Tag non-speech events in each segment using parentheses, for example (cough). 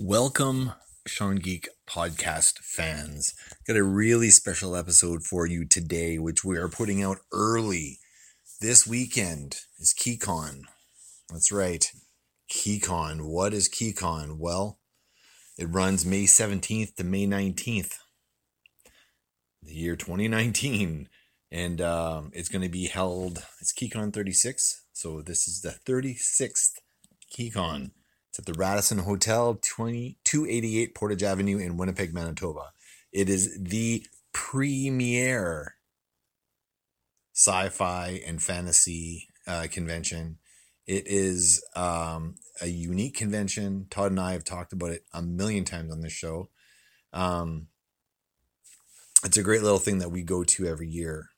Welcome, Sean Geek podcast fans. Got a really special episode for you today, which we are putting out early. This weekend is KeyCon. That's right, KeyCon. What is KeyCon? Well, it runs May 17th to May 19th, the year 2019. And um, it's going to be held, it's KeyCon 36. So this is the 36th KeyCon. It's at the Radisson Hotel, 2288 Portage Avenue in Winnipeg, Manitoba. It is the premier sci fi and fantasy uh, convention. It is um, a unique convention. Todd and I have talked about it a million times on this show. Um, it's a great little thing that we go to every year.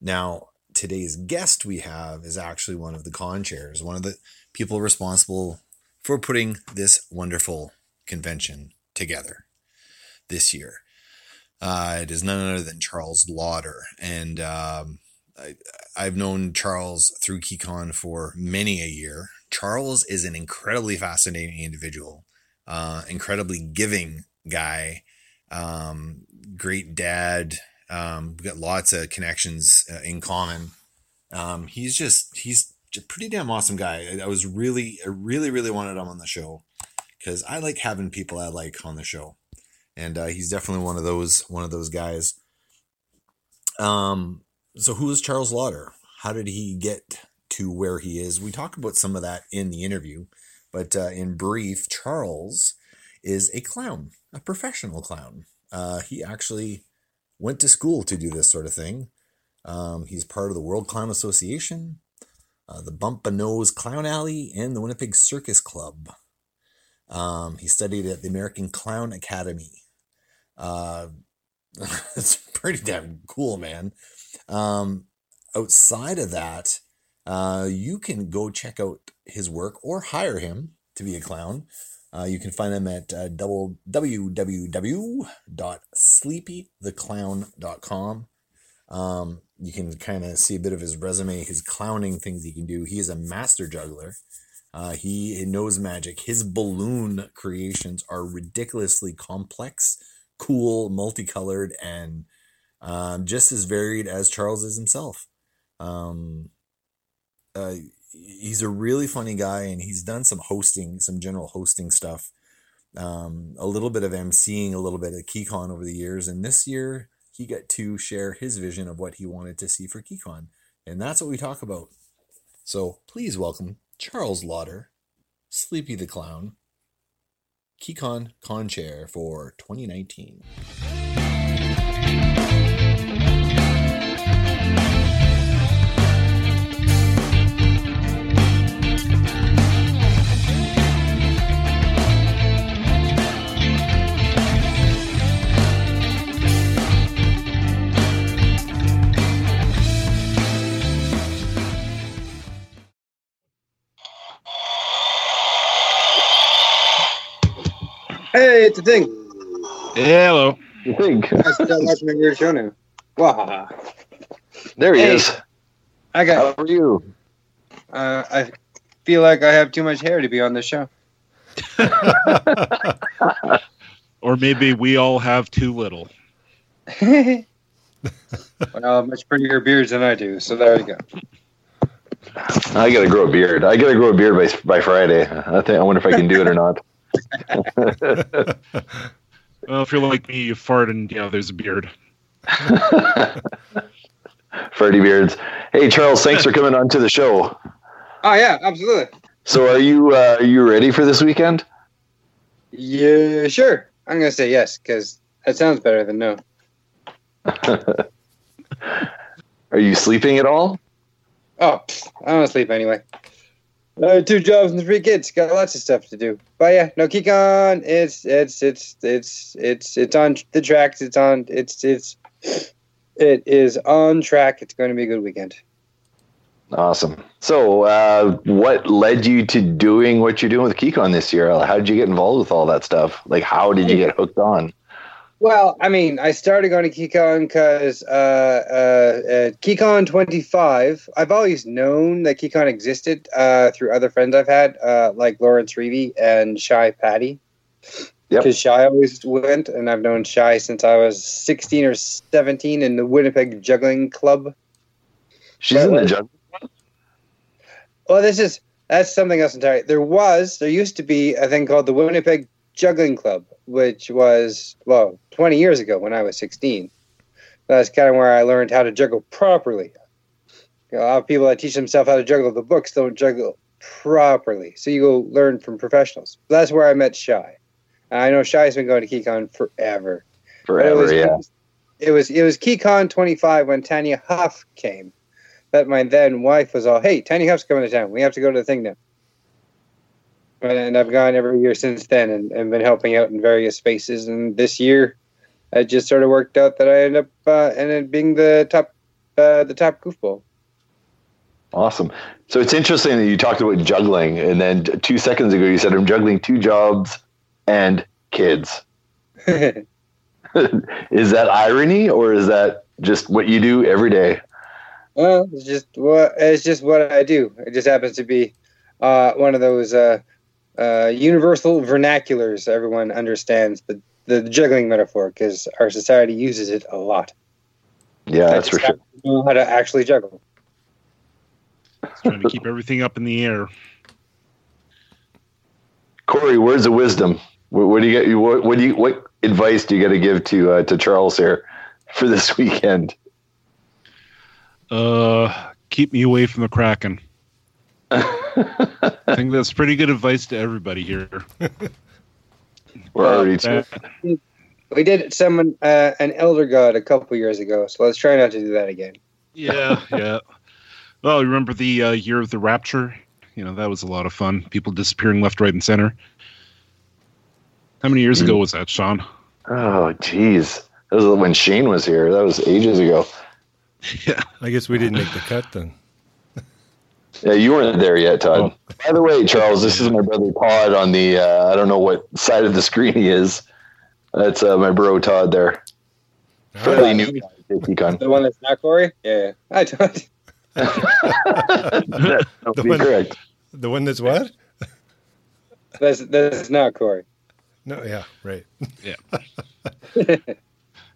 Now, today's guest we have is actually one of the con chairs, one of the people responsible for putting this wonderful convention together this year. Uh, it is none other than Charles Lauder. And um, I, I've known Charles through KeyCon for many a year. Charles is an incredibly fascinating individual, uh, incredibly giving guy, um, great dad. Um, we got lots of connections uh, in common. Um, he's just he's pretty damn awesome guy. I, I was really I really really wanted him on the show because I like having people I like on the show, and uh, he's definitely one of those one of those guys. Um, so who is Charles Lauder? How did he get to where he is? We talk about some of that in the interview, but uh, in brief, Charles is a clown, a professional clown. Uh, he actually went to school to do this sort of thing. Um, he's part of the World Clown Association, uh, the Bump a Nose Clown Alley, and the Winnipeg Circus Club. Um, he studied at the American Clown Academy. Uh, (laughs) it's pretty damn cool, man. Um, outside of that, uh, you can go check out his work or hire him to be a clown. Uh, you can find him at uh, www.sleepytheclown.com. Um, you can kind of see a bit of his resume, his clowning things he can do. He is a master juggler. Uh, he knows magic. His balloon creations are ridiculously complex, cool, multicolored, and um, just as varied as Charles is himself. Um, uh, he's a really funny guy, and he's done some hosting, some general hosting stuff. Um, a little bit of emceeing, a little bit of KeyCon over the years, and this year he got to share his vision of what he wanted to see for KeyCon, and that's what we talk about. So please welcome Charles Lauder, Sleepy the Clown, KeyCon Con Chair for 2019. Hey, it's a thing. Hello. You think? I still watching my weird show now. Wow. There he Hey. is. I got. How are you? Uh, I feel like I have too much hair to be on this show. (laughs) (laughs) or maybe we all have too little. (laughs) well, much prettier beards than I do. So there you go. I gotta grow a beard. I gotta grow a beard by by Friday. I think. I wonder if I can do it or not. (laughs) Well, if you're like me, you fart and yeah, there's a beard. (laughs) Ferdy beards. Hey Charles, thanks for coming on to the show. Oh yeah, absolutely. So are you uh, are you ready for this weekend? Yeah, sure. I'm gonna say yes because that sounds better than no. (laughs) Are you sleeping at all? Oh, pfft, I don't sleep anyway. Uh, two jobs and three kids. Got lots of stuff to do. But yeah, no KeyCon. It's it's it's it's it's it's on the tracks. It's on. It's it's it is on track. It's going to be a good weekend. Awesome. So, uh, what led you to doing what you're doing with KeyCon this year? How did you get involved with all that stuff? Like, how did you get hooked on? Well, I mean, I started going to KeyCon because uh, uh, uh, KeyCon 25. I've always known that KeyCon existed uh, through other friends I've had, uh, like Lawrence Reevy and Shy Patty. Yep. Because Shy always went, and I've known Shy since I was 16 or 17 in the Winnipeg Juggling Club. She's in the jug. Well, this is that's something else entirely. There was, there used to be a thing called the Winnipeg Juggling Club, which was well 20 years ago when I was 16. That's kind of where I learned how to juggle properly. You know, a lot of people that teach themselves how to juggle the books don't juggle properly, so you go learn from professionals. That's where I met Shy. I know Shy's been going to KeyCon forever. But it Forever, was, yeah. It was it was KeyCon 25 when Tanya Huff came. That my then wife was all, "Hey, Tanya Huff's coming to town. We have to go to the thing now." And, I've gone every year since then, and, and been helping out in various spaces. And this year, it just sort of worked out that I ended up uh, ended up being the top uh, the top goofball. Awesome. So it's interesting that you talked about juggling, and then two seconds ago you said I'm juggling two jobs and kids. (laughs) is that irony, or is that just what you do every day? Well, it's just what it's just what I do. It just happens to be uh, one of those uh, uh, universal vernaculars everyone understands the the juggling metaphor because our society uses it a lot. Yeah, I that's for sure. Know how to actually juggle. Trying to keep everything up in the air. Corey, words of wisdom. What, what do you get? What, what do you? What advice do you got to give to uh, to Charles here (laughs) for this weekend? Uh, keep me away from the Kraken. (laughs) I think that's pretty good advice to everybody here. (laughs) We're already That- We did summon uh, an elder god a couple years ago, so let's try not to do that again. yeah, (laughs) yeah. Well, remember the uh, year of the Rapture? You know that was a lot of fun. People disappearing left, right, and center. How many years ago was that, Sean? Oh, geez. That was when Shane was here. That was ages ago. (laughs) Yeah. I guess we didn't make the cut then. Yeah, you weren't there yet, Todd. By the way, Charles, this is my brother Todd on the, uh, I don't know what side of the screen he is. That's uh, my bro Todd there. Fairly new guy. The one that's not Corey? Yeah. I don't. (laughs) (laughs) that would The be one- correct. The one that's what? (laughs) That's, that's not Corey. No, yeah, right. Yeah.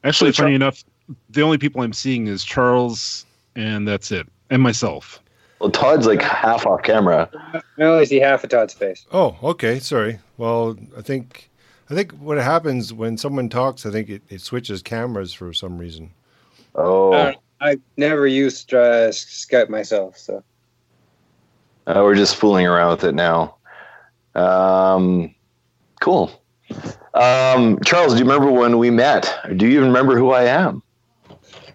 Actually, So funny enough, the only people I'm seeing is Charles, and that's it, and myself. Well, Todd's like half off camera. I only see half of Todd's face. Oh, okay. Sorry. Well, I think I think what happens when someone talks, I think it, it switches cameras for some reason. Oh, I, don't- I never used uh, Skype myself, so. uh, we're just fooling around with it now. Um, cool. Um, Charles, do you remember when we met? Do you even remember who I am?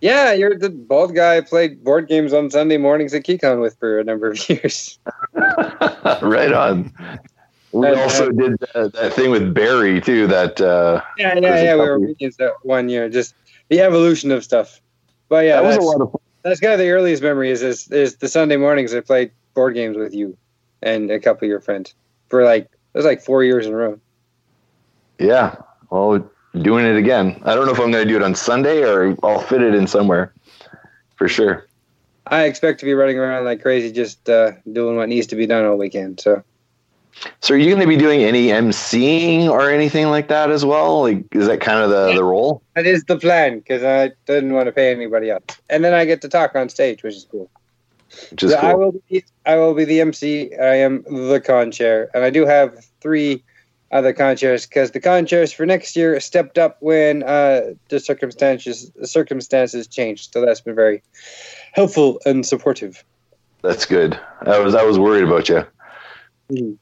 Yeah, you're the bald guy I played board games on Sunday mornings at KeyCon with for a number of (laughs) years. (laughs) right on. We And, uh, also did that, that thing with Barry too. That uh, Yeah, yeah, yeah. We were meetings that one year, just the evolution of stuff. But yeah, that was a that's, lot of fun. that's kind of the earliest memory is, is is the Sunday mornings I played board games with you and a couple of your friends for like it was like four years in a row. Yeah. Well, doing it again. I don't know if I'm going to do it on Sunday or I'll fit it in somewhere for sure. I expect to be running around like crazy, just uh, doing what needs to be done all weekend. So So, are you going to be doing any MCing or anything like that as well? Like, is that kind of the, the role? that is the plan because I didn't want to pay anybody else, and then I get to talk on stage, which is cool. Which is I cool. will be I will be the MC. I am the con chair, and I do have three other con chairs because the con chairs for next year stepped up when uh, the circumstances the circumstances changed. So that's been very helpful and supportive. That's good. I was I was worried about you. It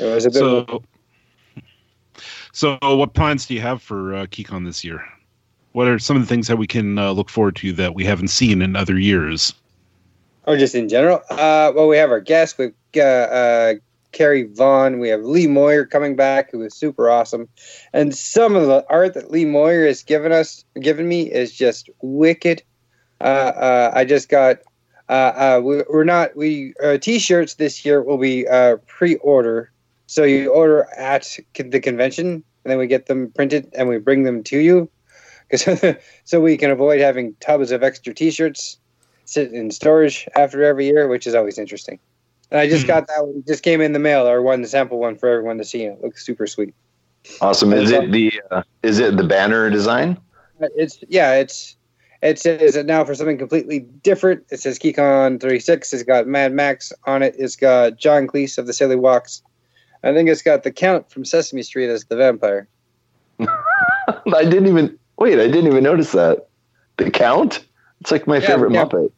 was a bit. So, so what plans do you have for uh, KeyCon this year? What are some of the things that we can uh, look forward to that we haven't seen in other years? or just in general. Uh, well, we have our guest with uh, uh, Carrie Vaughn. We have Lee Moyer coming back, who is super awesome, and some of the art that Lee Moyer has given us, given me, is just wicked. Uh, uh, I just got. Uh, uh, we, we're not we uh, t-shirts this year will be uh, pre-order, so you order at the convention, and then we get them printed and we bring them to you, (laughs) because so we can avoid having tubs of extra t-shirts sit in storage after every year, which is always interesting. And I just (clears throat) got that one, just came in the mail, or one, the sample one for everyone to see. And it looks super sweet. Awesome. Is it the uh, is it the banner design? It's yeah, it's it says it now for something completely different. It says KeyCon 36. It's got Mad Max on it. It's got John Cleese of the Silly Walks. I think it's got the Count from Sesame Street as the vampire. (laughs) I didn't even wait. I didn't even notice that. The count. It's like my Yeah, favorite yeah. Muppet.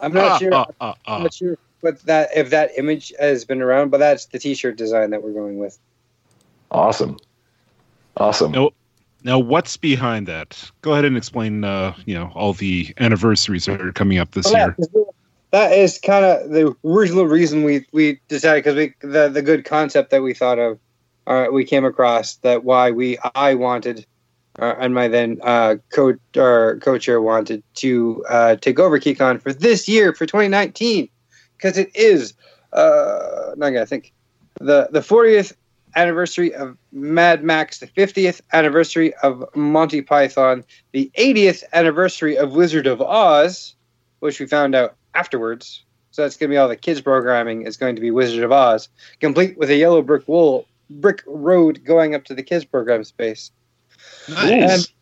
I'm not Ah, (laughs) sure. ah, ah, I'm not sure what that if that image has been around, but that's the T-shirt design that we're going with. Awesome. Awesome. No. Now, what's behind that? Go ahead and explain. Uh, you know, all the anniversaries that are coming up this Well, year. that is kind of the original reason we we decided because we the the good concept that we thought of, uh, we came across that why we I wanted, uh, and my then uh, co or co-chair wanted to uh, take over KeyCon for this year for 2019 because it is uh not gonna think the the 40th anniversary of Mad Max, the 50th anniversary of Monty Python, the 80th anniversary of Wizard of Oz, which we found out afterwards. So that's going to be all the kids programming is going to be Wizard of Oz, complete with a yellow brick wall, brick road going up to the kids program space. Nice.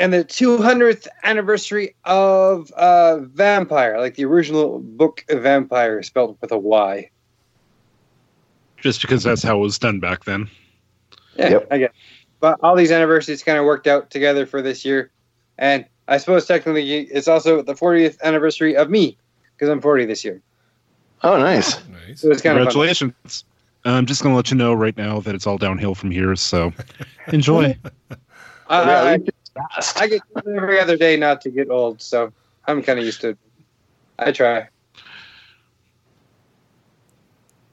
And the 200th anniversary of uh, Vampire, like the original book Vampire, spelled with a Y. Just because that's how it was done back then. Yeah, Yep. I get. it. But all these anniversaries kind of worked out together for this year, and I suppose technically it's also the 40th anniversary of me because I'm 40 this year. Oh, nice. Nice. So it's kind of fun. Congratulations. I'm just going to let you know right now that it's all downhill from here. So (laughs) enjoy. I, Yeah, I, we did fast. I get every other day not to get old, so I'm kind of used to it. I try.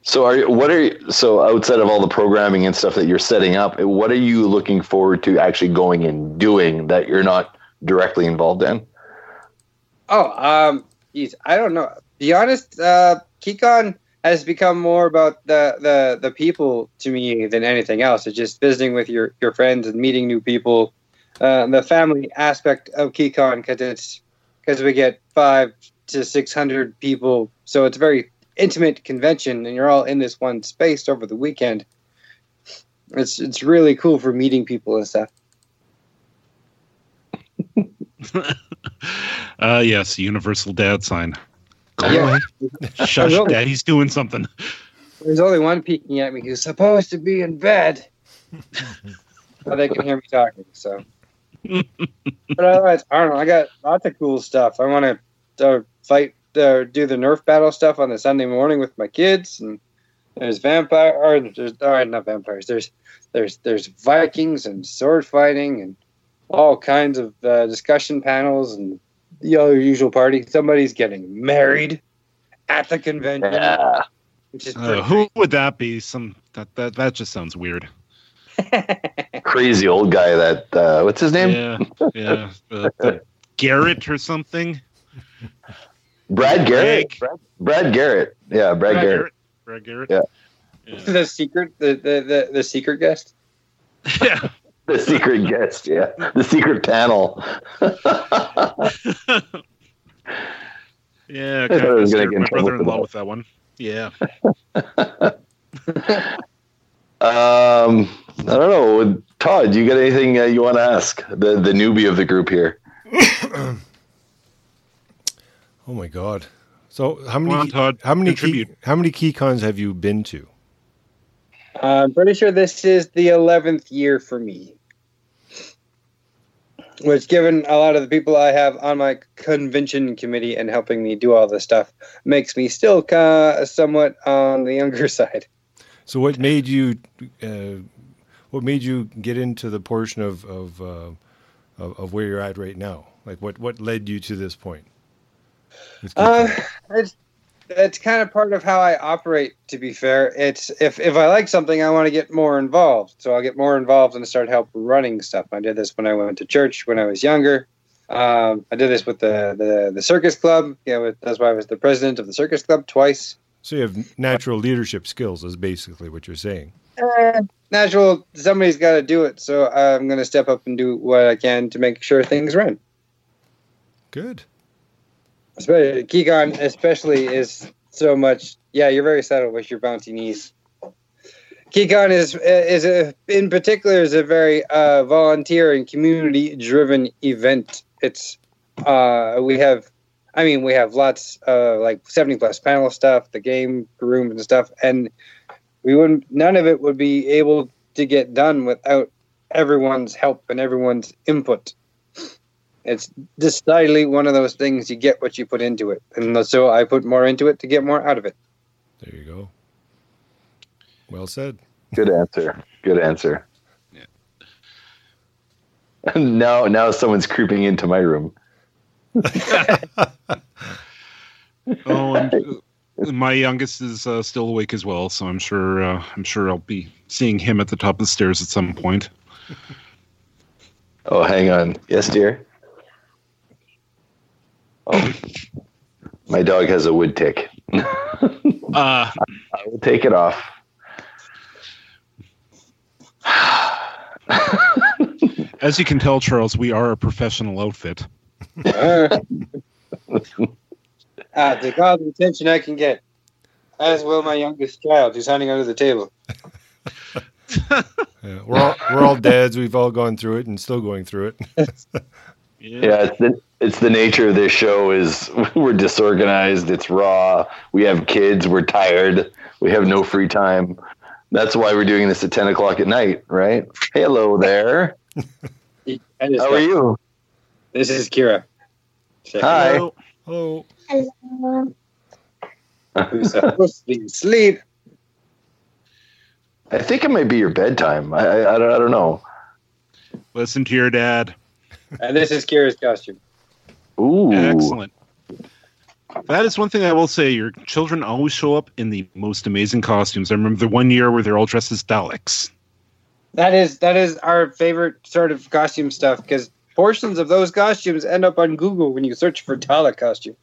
So are you, what are you, so outside of all the programming and stuff that you're setting up, what are you looking forward to actually going and doing that you're not directly involved in? Oh, um, geez, I don't know. Be honest, uh, KeyCon has become more about the, the, the people to me than anything else. It's just visiting with your, your friends and meeting new people. Uh, the family aspect of KeyCon because it's because we get five to six hundred people, so it's a very intimate convention, and you're all in this one space over the weekend. It's it's really cool for meeting people and stuff. (laughs) uh, yes, universal dad sign. Yeah. (laughs) Shush, really- daddy's doing something. There's only one peeking at me who's supposed to be in bed. (laughs) but they can hear me talking, so. But otherwise, I don't know. I got lots of cool stuff. I want to uh, fight, uh, do the Nerf battle stuff on the Sunday morning with my kids, and there's vampire, or there's all right, not vampires. There's there's there's Vikings and sword fighting and all kinds of uh, discussion panels and the other usual party. Somebody's getting married at the convention, Yeah. which is Uh, who would that be? Some that that that just sounds weird. (laughs) Crazy old guy that, uh, what's his name? Yeah, yeah. Uh, Garrett or something. Brad Garrett. Greg. Brad, Brad Garrett. Yeah, Brad, Garrett. Brad Garrett. Yeah. Yeah. the secret the, the, the, the secret guest yeah. (laughs) The secret guest. Yeah. The secret panel. (laughs) Yeah, I I was gonna get in my trouble brother-in-law with that one. Yeah. (laughs) Um, I don't know. Todd, you got anything uh, you want to ask the the newbie of the group here? (coughs) Oh my god. So how many on, Todd. how many key, how many keycons have you been to? i'm pretty sure this is the 11th year for me which given a lot of the people i have on my convention committee and helping me do all this stuff makes me still uh, somewhat on the younger (laughs) side So what made you uh, what made you get into the portion of of, uh, of of where you're at right now? Like what what led you to this point? Uh, it's it's kind of part of how I operate. To be fair, it's if if I like something, I want to get more involved. So I'll get more involved and start help running stuff. I did this when I went to church when I was younger. Um, I did this with the, the the circus club. Yeah, with, that's why I was the president of the circus club twice. so you have natural leadership skills, is basically what you're saying. Eh, natural, somebody's got to do it. So I'm going to step up and do what I can to make sure things run. Good. Especially Keycon, especially is so much. Yeah, you're very settled with your bouncy knees. KeyCon is is a, in particular is a very uh, volunteer and community driven event. It's uh, we have, I mean, we have lots of like seventy plus panel stuff, the game room and stuff, and we wouldn't. None of it would be able to get done without everyone's help and everyone's input. It's decidedly one of those things you get what you put into it, and so I put more into it to get more out of it. There you go. Well said. Good answer. Good answer. Yeah. (laughs) now, now someone's creeping into my room. (laughs) Oh, and (laughs) uh, my youngest is uh, still awake as well, so I'm sure uh, I'm sure I'll be seeing him at the top of the stairs at some point. Oh, hang on. Yes, dear. Oh, my dog has a wood tick. (laughs) Uh, I will take it off. as you can tell, Charles, we are a professional outfit. (laughs) (laughs) Ah, the God of attention I can get. As will my youngest child, who's hiding under the table. (laughs) Yeah, we're all we're all dads. We've all gone through it and still going through it. (laughs) Yeah, it's the, it's the nature of this show is (laughs) we're disorganized. It's raw. We have kids. We're tired. We have no free time. That's why we're doing this at 10 o'clock at night, right? Hello there. How are you? This is Kira. Check Hi. out. Oh, Hello. Who's supposed to be asleep? I think it might be your bedtime. I, I, I, don't, I don't know. Listen to your dad. And this is Kira's costume. Ooh. Excellent. That is one thing I will say. Your children always show up in the most amazing costumes. I remember the one year where they're all dressed as Daleks. That is that is our favorite sort of costume stuff because portions of those costumes end up on Google when you search for Dalek costume.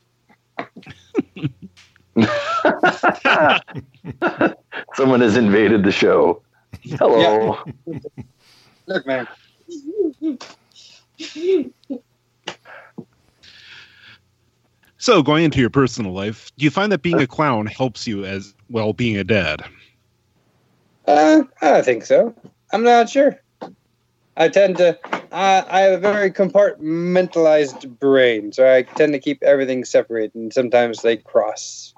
(laughs) Someone has invaded the show. Hello. Look, man. So, going into your personal life, do you find that being a clown helps you as well being a dad? Uh, I think so. I'm not sure. I tend to. Uh, I have a very compartmentalized brain, so I tend to keep everything separate, and sometimes they cross.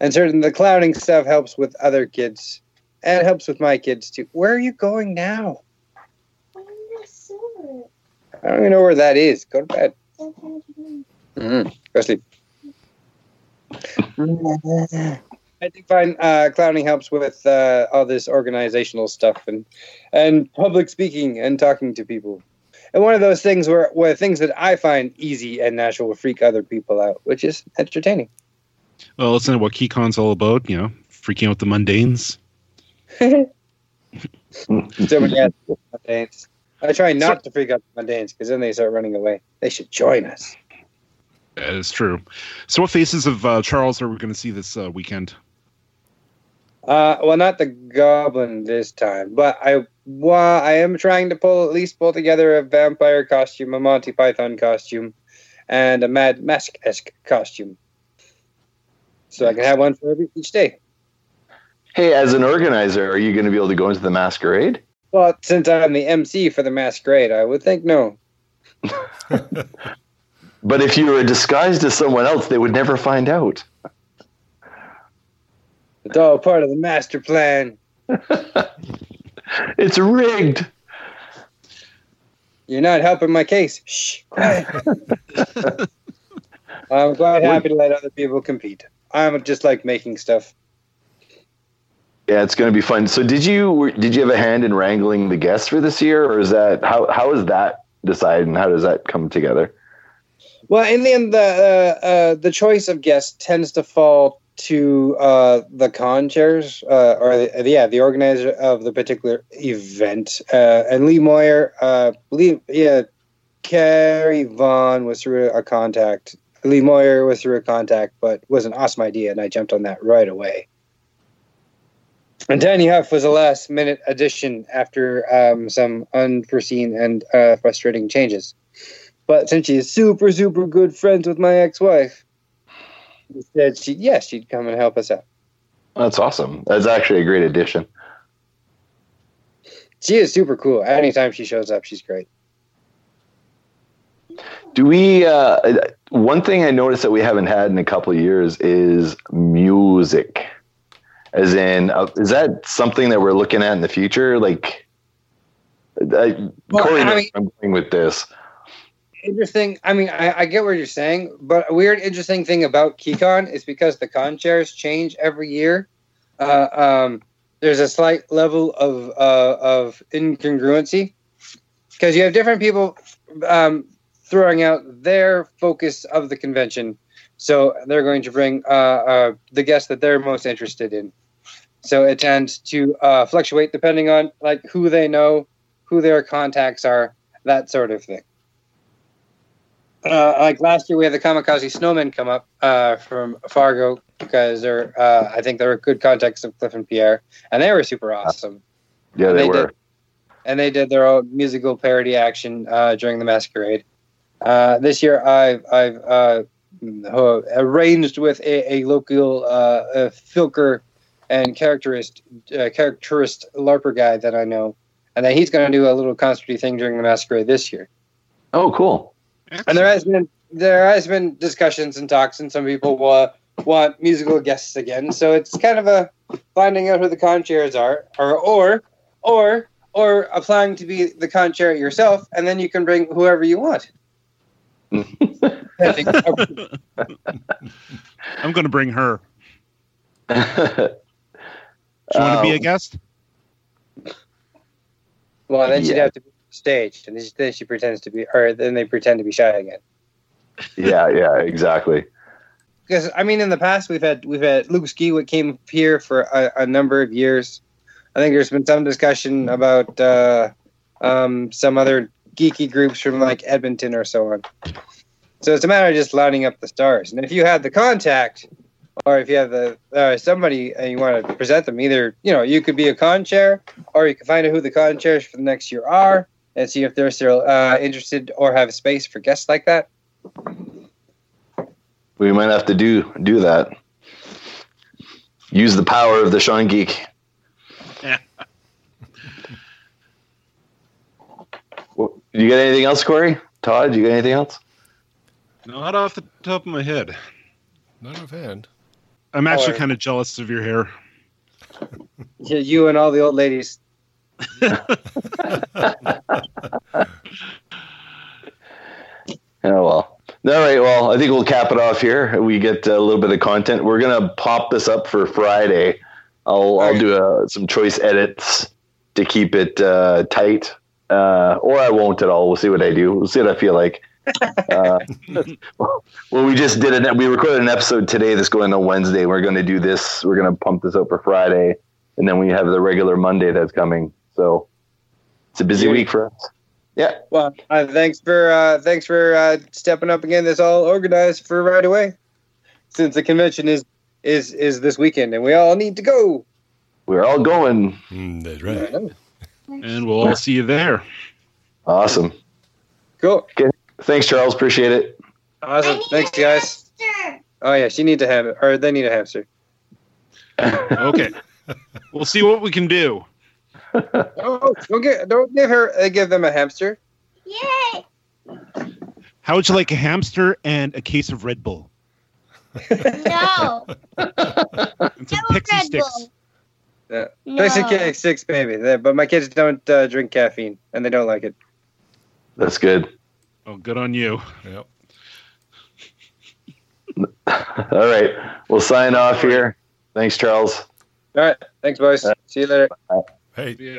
And certain the clowning stuff helps with other kids, and it helps with my kids too. Where are you going now? I don't even know where that is. Go to bed. Mm-hmm. Go sleep. I think find uh, clowning helps with uh, all this organizational stuff and and public speaking and talking to people. And one of those things where, where things that I find easy and natural will freak other people out, which is entertaining. Well, listen to what KeyCon's all about. You know, freaking out the mundanes. (laughs) So many (laughs) mundanes. I try not to freak out the mundanes because then they start running away. They should join us. That is true. So, what faces of uh, Charles are we going to see this uh, weekend? Uh, well, not the goblin this time, but I well, I am trying to pull at least pull together a vampire costume, a Monty Python costume, and a Mad Max esque costume, so I can have one for every each day. Hey, as an organizer, are you going to be able to go into the masquerade? Well, since I'm the MC for the masquerade, I would think no. (laughs) But if you were disguised as someone else, they would never find out. It's all part of the master plan. (laughs) It's rigged. You're not helping my case. Shh, quiet. (laughs) I'm quite happy to let other people compete. I'm just like making stuff. Yeah, it's going to be fun. So, did you did you have a hand in wrangling the guests for this year, or is that how how is that decided, and how does that come together? Well, in the end, the uh, uh, the choice of guests tends to fall to uh, the con chairs, uh, or the, yeah, the organizer of the particular event. Uh, and Lee Moyer, uh, yeah, Carrie Vaughn was through a contact. Lee Moyer was through a contact, but was an awesome idea, and I jumped on that right away. And Tanya Huff was a last minute addition after um, some unforeseen and uh, frustrating changes. But since she is super, super good friends with my ex wife, she said she yes, she'd come and help us out. That's awesome. That's actually a great addition. she is super cool. Anytime she shows up, she's great. Do we? Uh, one thing I noticed that we haven't had in a couple of years is music. As in, uh, is that something that we're looking at in the future? Like, uh, Well, Corey, I knows mean- I'm going with this. Interesting. I mean, I, I get what you're saying, but a weird, interesting thing about KeyCon is because the con chairs change every year. Uh, um, there's a slight level of uh, of incongruency because you have different people um, throwing out their focus of the convention. So they're going to bring uh, uh, the guests that they're most interested in. So it tends to uh, fluctuate depending on like who they know, who their contacts are, that sort of thing. Uh, like last year, we had the Kamikaze Snowmen come up uh, from Fargo because they're, uh, I think, they're a good context of Cliff and Pierre, and they were super awesome. Yeah, they, They were. did. And they did their own musical parody action uh, during the masquerade. Uh, this year, I've, I've uh, arranged with a, a local uh, a filker and characterist uh, characterist LARPer guy that I know, and that he's going to do a little concerty thing during the masquerade this year. Oh, cool. And there has been there has been discussions and talks, and some people uh, want musical guests again. So it's kind of a finding out who the con chairs are, or or or or applying to be the con chair yourself, and then you can bring whoever you want. I think- I'm going to bring her. (laughs) Do you want to be a Um, guest? well, then she'd have to be staged, and then she pretends to be, or then they pretend to be shy again. yeah, yeah, exactly. because I mean, in the past we've had we've had Luke Skiwick came here for a, a number of years. I think there's been some discussion about uh, um, some other geeky groups from like Edmonton or so on. So it's a matter of just lining up the stars. And if you have the contact, or if you have the uh, somebody and you want to present them, either you know you could be a con chair, or you can find out who the con chairs for the next year are, and see if they're still uh, interested or have space for guests like that. We might have to do do that. Use the power of the Sean Geek. Yeah. (laughs) Well, you got anything else, Corey? Todd, you got anything else? Not off the top of my head. Not offhand. I'm actually Or- kind of jealous of your hair. Yeah, You and all the old ladies. (laughs) (laughs) Oh well. All right. Well, I think we'll cap it off here. We get a little bit of content. We're gonna pop this up for Friday. I'll I'll do uh some choice edits to keep it uh, tight, uh, or I won't at all. We'll see what I do. We'll see what I feel like. (laughs) Uh, well, we just did it. We recorded an episode today that's going on Wednesday. We're going to do this. We're going to pump this out for Friday, and then we have the regular Monday that's coming. So it's a busy Yeah. week for us. Yeah. Well, uh, thanks for uh, thanks for uh, stepping up again. This all organized for right away, since the convention is is is this weekend, and we all need to go. We're all going. Mm, that's right. And we'll all see you there. Awesome. Cool, Thanks, Charles. Appreciate it. awesome. Thanks, guys. Oh yeah, she need to have it, or they need a hamster. (laughs) Okay. we'll see what we can do. Oh, don't get don't give her uh, give them a hamster. Yay! How would you like a hamster and a case of Red Bull? No. (laughs) And some No pixie Red sticks. Bull. Yeah. No. Pixie cake six, baby. They- But my kids don't uh, drink caffeine, and they don't like it. That's good. Oh, good on you. Yep. (laughs) All right. We'll sign off here. Thanks, Charles. All right, thanks, boys. See you later. Hey, Yeah.